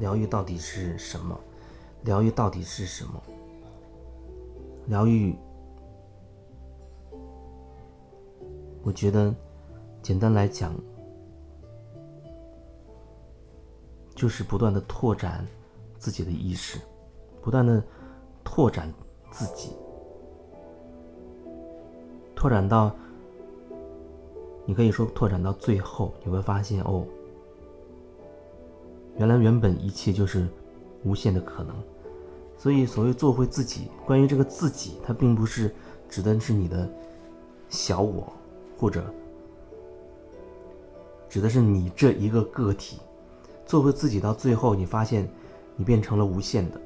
疗愈到底是什么？疗愈到底是什么？疗愈，我觉得，简单来讲，就是不断的拓展自己的意识，不断的拓展自己，拓展到，你可以说拓展到最后，你会发现哦，原来原本一切就是无限的可能。所以，所谓做回自己，关于这个自己，它并不是指的是你的小我，或者指的是你这一个个体。做回自己到最后，你发现你变成了无限的。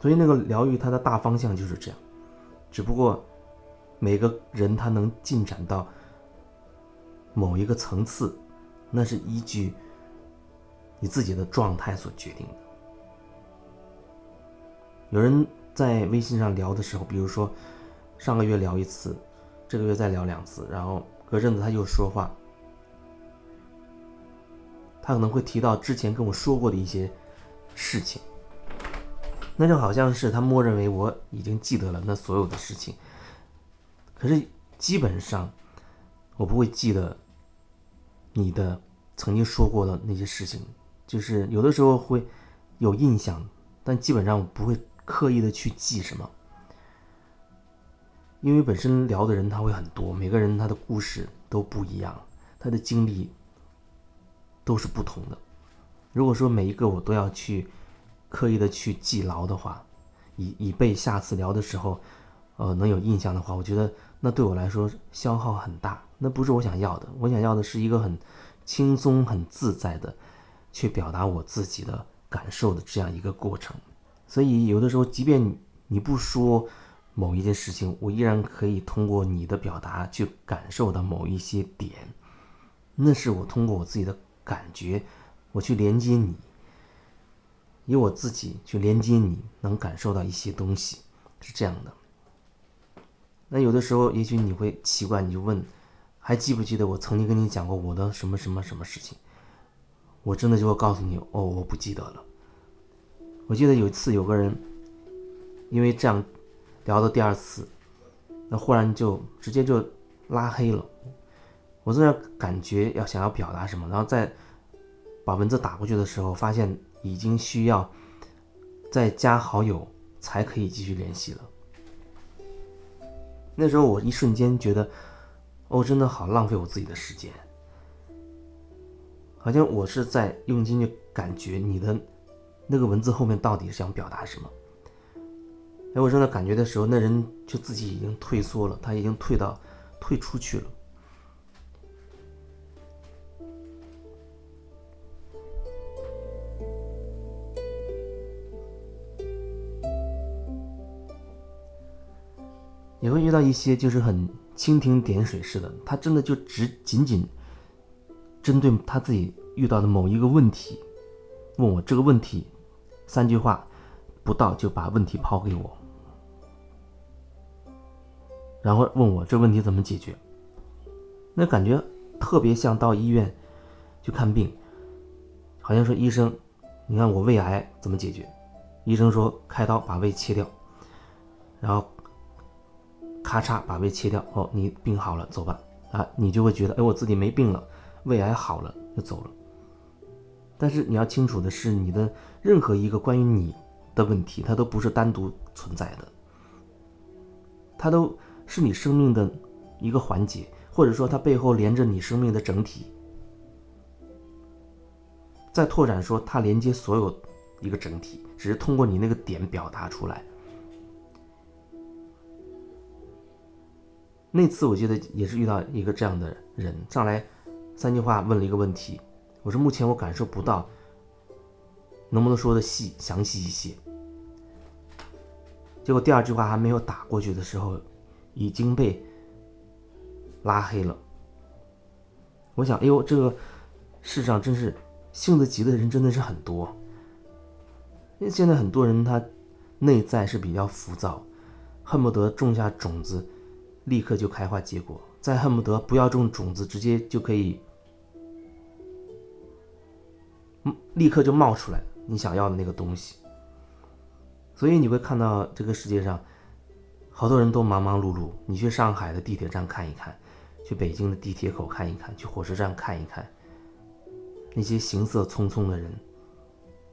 所以，那个疗愈它的大方向就是这样，只不过每个人他能进展到某一个层次，那是依据。你自己的状态所决定的。有人在微信上聊的时候，比如说上个月聊一次，这个月再聊两次，然后隔阵子他又说话，他可能会提到之前跟我说过的一些事情，那就好像是他默认为我已经记得了那所有的事情，可是基本上我不会记得你的曾经说过的那些事情。就是有的时候会有印象，但基本上我不会刻意的去记什么，因为本身聊的人他会很多，每个人他的故事都不一样，他的经历都是不同的。如果说每一个我都要去刻意的去记牢的话，以以备下次聊的时候，呃，能有印象的话，我觉得那对我来说消耗很大，那不是我想要的。我想要的是一个很轻松、很自在的。去表达我自己的感受的这样一个过程，所以有的时候，即便你不说某一件事情，我依然可以通过你的表达去感受到某一些点。那是我通过我自己的感觉，我去连接你，以我自己去连接你，能感受到一些东西，是这样的。那有的时候，也许你会奇怪，你就问，还记不记得我曾经跟你讲过我的什么什么什么事情？我真的就会告诉你哦，我不记得了。我记得有一次有个人，因为这样聊到第二次，那忽然就直接就拉黑了。我在那感觉要想要表达什么，然后再把文字打过去的时候，发现已经需要再加好友才可以继续联系了。那时候我一瞬间觉得，哦，真的好浪费我自己的时间。好像我是在用心去感觉你的那个文字后面到底是想表达什么。哎，我正在感觉的时候，那人就自己已经退缩了，他已经退到退出去了。也会遇到一些就是很蜻蜓点水似的，他真的就只仅仅。针对他自己遇到的某一个问题，问我这个问题，三句话不到就把问题抛给我，然后问我这问题怎么解决。那感觉特别像到医院去看病，好像说医生，你看我胃癌怎么解决？医生说开刀把胃切掉，然后咔嚓把胃切掉，哦，你病好了，走吧。啊，你就会觉得，哎，我自己没病了。胃癌好了就走了，但是你要清楚的是，你的任何一个关于你的问题，它都不是单独存在的，它都是你生命的一个环节，或者说它背后连着你生命的整体。再拓展说，它连接所有一个整体，只是通过你那个点表达出来。那次我记得也是遇到一个这样的人上来。三句话问了一个问题，我说目前我感受不到，能不能说的细详细一些？结果第二句话还没有打过去的时候，已经被拉黑了。我想，哎呦，这个世上真是性子急的人真的是很多。因为现在很多人他内在是比较浮躁，恨不得种下种子，立刻就开花结果，再恨不得不要种种子，直接就可以。立刻就冒出来你想要的那个东西。所以你会看到这个世界上，好多人都忙忙碌碌。你去上海的地铁站看一看，去北京的地铁口看一看，去火车站看一看，那些行色匆匆的人，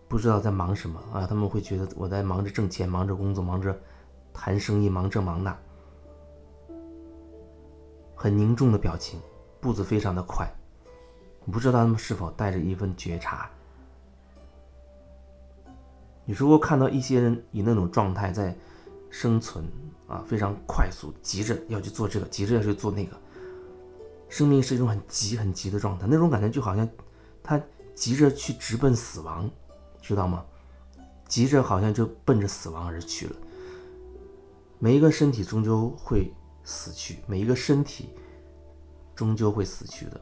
不知道在忙什么啊？他们会觉得我在忙着挣钱，忙着工作，忙着谈生意，忙这忙那，很凝重的表情，步子非常的快。不知道他们是否带着一份觉察。你如果看到一些人以那种状态在生存啊，非常快速，急着要去做这个，急着要去做那个，生命是一种很急很急的状态，那种感觉就好像他急着去直奔死亡，知道吗？急着好像就奔着死亡而去了。每一个身体终究会死去，每一个身体终究会死去的，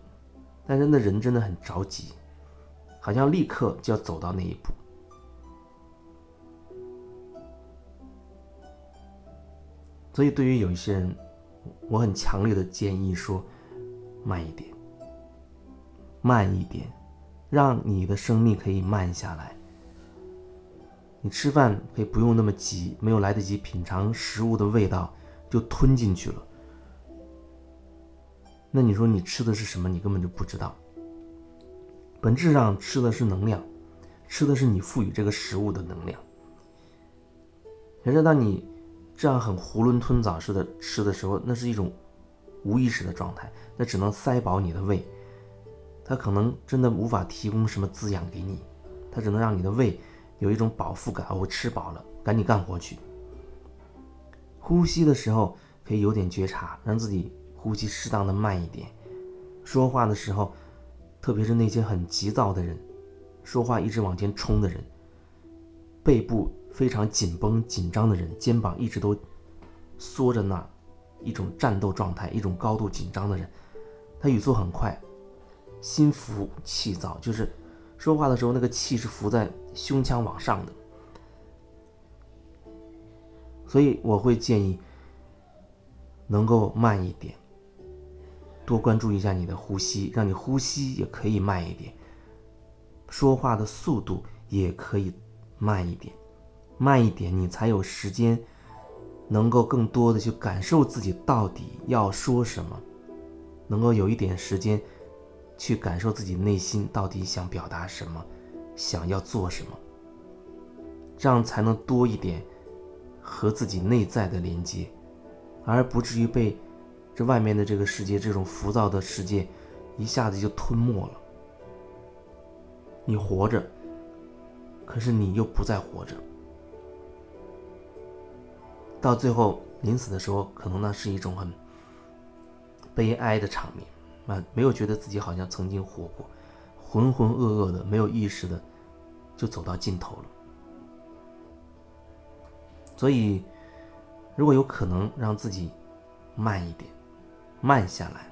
但是那人真的很着急，好像立刻就要走到那一步。所以，对于有一些人，我很强烈的建议说，慢一点，慢一点，让你的生命可以慢下来。你吃饭可以不用那么急，没有来得及品尝食物的味道就吞进去了。那你说你吃的是什么？你根本就不知道。本质上吃的是能量，吃的是你赋予这个食物的能量。可是当你。这样很囫囵吞枣似的吃的时候，那是一种无意识的状态，那只能塞饱你的胃，它可能真的无法提供什么滋养给你，它只能让你的胃有一种饱腹感。我吃饱了，赶紧干活去。呼吸的时候可以有点觉察，让自己呼吸适当的慢一点。说话的时候，特别是那些很急躁的人，说话一直往前冲的人，背部。非常紧绷、紧张的人，肩膀一直都缩着那，一种战斗状态，一种高度紧张的人，他语速很快，心浮气躁，就是说话的时候那个气是浮在胸腔往上的。所以我会建议能够慢一点，多关注一下你的呼吸，让你呼吸也可以慢一点，说话的速度也可以慢一点。慢一点，你才有时间，能够更多的去感受自己到底要说什么，能够有一点时间，去感受自己内心到底想表达什么，想要做什么，这样才能多一点和自己内在的连接，而不至于被这外面的这个世界这种浮躁的世界一下子就吞没了。你活着，可是你又不再活着。到最后临死的时候，可能呢是一种很悲哀的场面啊，没有觉得自己好像曾经活过，浑浑噩噩的，没有意识的就走到尽头了。所以，如果有可能让自己慢一点，慢下来，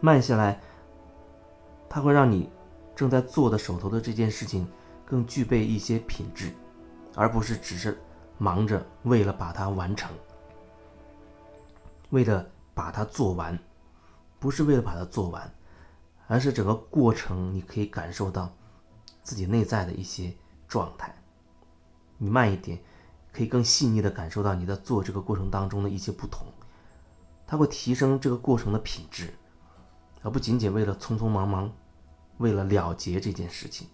慢下来，它会让你正在做的手头的这件事情更具备一些品质，而不是只是。忙着为了把它完成，为了把它做完，不是为了把它做完，而是整个过程你可以感受到自己内在的一些状态。你慢一点，可以更细腻的感受到你在做这个过程当中的一些不同，它会提升这个过程的品质，而不仅仅为了匆匆忙忙，为了了结这件事情。